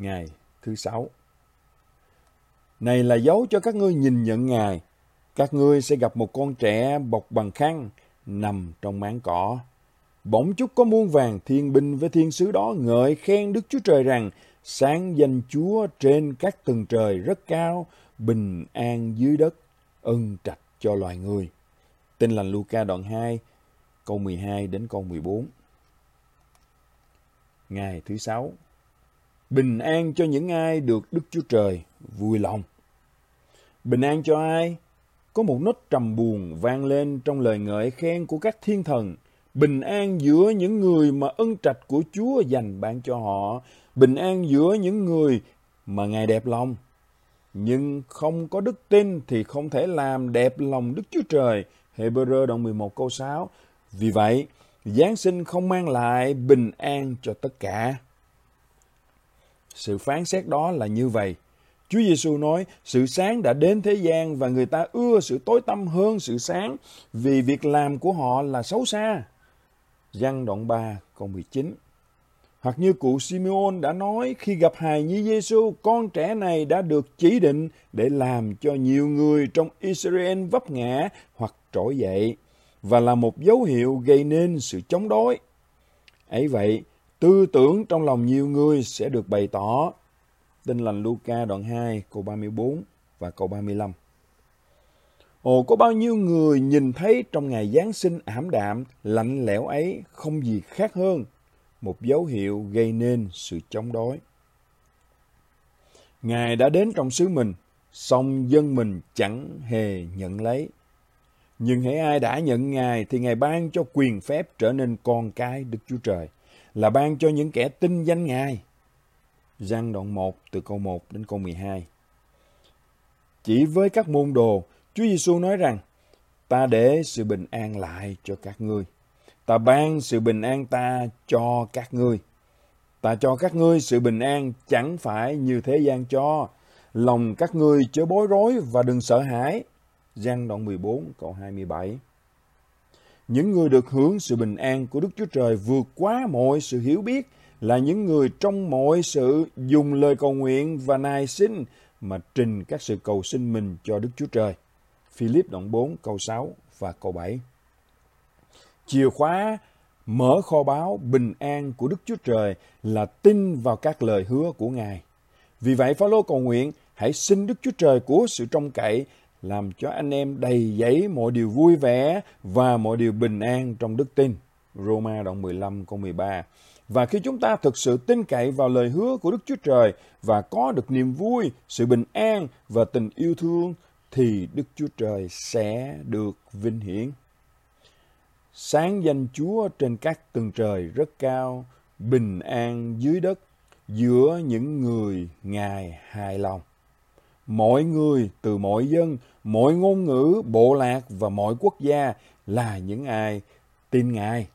Ngày thứ sáu. Này là dấu cho các ngươi nhìn nhận Ngài. Các ngươi sẽ gặp một con trẻ bọc bằng khăn nằm trong máng cỏ. Bỗng chút có muôn vàng thiên binh với thiên sứ đó ngợi khen Đức Chúa Trời rằng sáng danh Chúa trên các tầng trời rất cao, bình an dưới đất, ân trạch cho loài người. Tin lành Luca đoạn 2, câu 12 đến câu 14. Ngày thứ sáu, bình an cho những ai được Đức Chúa Trời vui lòng. Bình an cho ai? Có một nốt trầm buồn vang lên trong lời ngợi khen của các thiên thần. Bình an giữa những người mà ân trạch của Chúa dành ban cho họ. Bình an giữa những người mà Ngài đẹp lòng. Nhưng không có đức tin thì không thể làm đẹp lòng Đức Chúa Trời. Hebrew đoạn 11 câu 6. Vì vậy, Giáng sinh không mang lại bình an cho tất cả. Sự phán xét đó là như vậy. Chúa Giêsu nói, sự sáng đã đến thế gian và người ta ưa sự tối tăm hơn sự sáng vì việc làm của họ là xấu xa. Giăng đoạn 3 câu 19 Hoặc như cụ Simeon đã nói khi gặp hài nhi Giêsu, con trẻ này đã được chỉ định để làm cho nhiều người trong Israel vấp ngã hoặc trỗi dậy và là một dấu hiệu gây nên sự chống đối. Ấy vậy, tư tưởng trong lòng nhiều người sẽ được bày tỏ. Tin lành Luca đoạn 2 câu 34 và câu 35. Ồ, có bao nhiêu người nhìn thấy trong ngày Giáng sinh ảm đạm, lạnh lẽo ấy không gì khác hơn một dấu hiệu gây nên sự chống đối. Ngài đã đến trong xứ mình, song dân mình chẳng hề nhận lấy. Nhưng hãy ai đã nhận Ngài thì Ngài ban cho quyền phép trở nên con cái Đức Chúa Trời, là ban cho những kẻ tin danh Ngài. Giăng đoạn 1 từ câu 1 đến câu 12. Chỉ với các môn đồ, Chúa Giêsu nói rằng, ta để sự bình an lại cho các ngươi. Ta ban sự bình an ta cho các ngươi. Ta cho các ngươi sự bình an chẳng phải như thế gian cho. Lòng các ngươi chớ bối rối và đừng sợ hãi. Giăng đoạn 14 câu 27 những người được hưởng sự bình an của Đức Chúa Trời vượt quá mọi sự hiểu biết, là những người trong mọi sự dùng lời cầu nguyện và nài xin mà trình các sự cầu xin mình cho Đức Chúa Trời. Philip đoạn 4 câu 6 và câu 7 Chìa khóa mở kho báu bình an của Đức Chúa Trời là tin vào các lời hứa của Ngài. Vì vậy Phaolô cầu nguyện, hãy xin Đức Chúa Trời của sự trông cậy làm cho anh em đầy dẫy mọi điều vui vẻ và mọi điều bình an trong đức tin. Roma đoạn 15 câu 13. Và khi chúng ta thực sự tin cậy vào lời hứa của Đức Chúa Trời và có được niềm vui, sự bình an và tình yêu thương thì Đức Chúa Trời sẽ được vinh hiển. Sáng danh Chúa trên các tầng trời rất cao, bình an dưới đất giữa những người Ngài hài lòng mọi người từ mọi dân, mọi ngôn ngữ, bộ lạc và mọi quốc gia là những ai tin Ngài.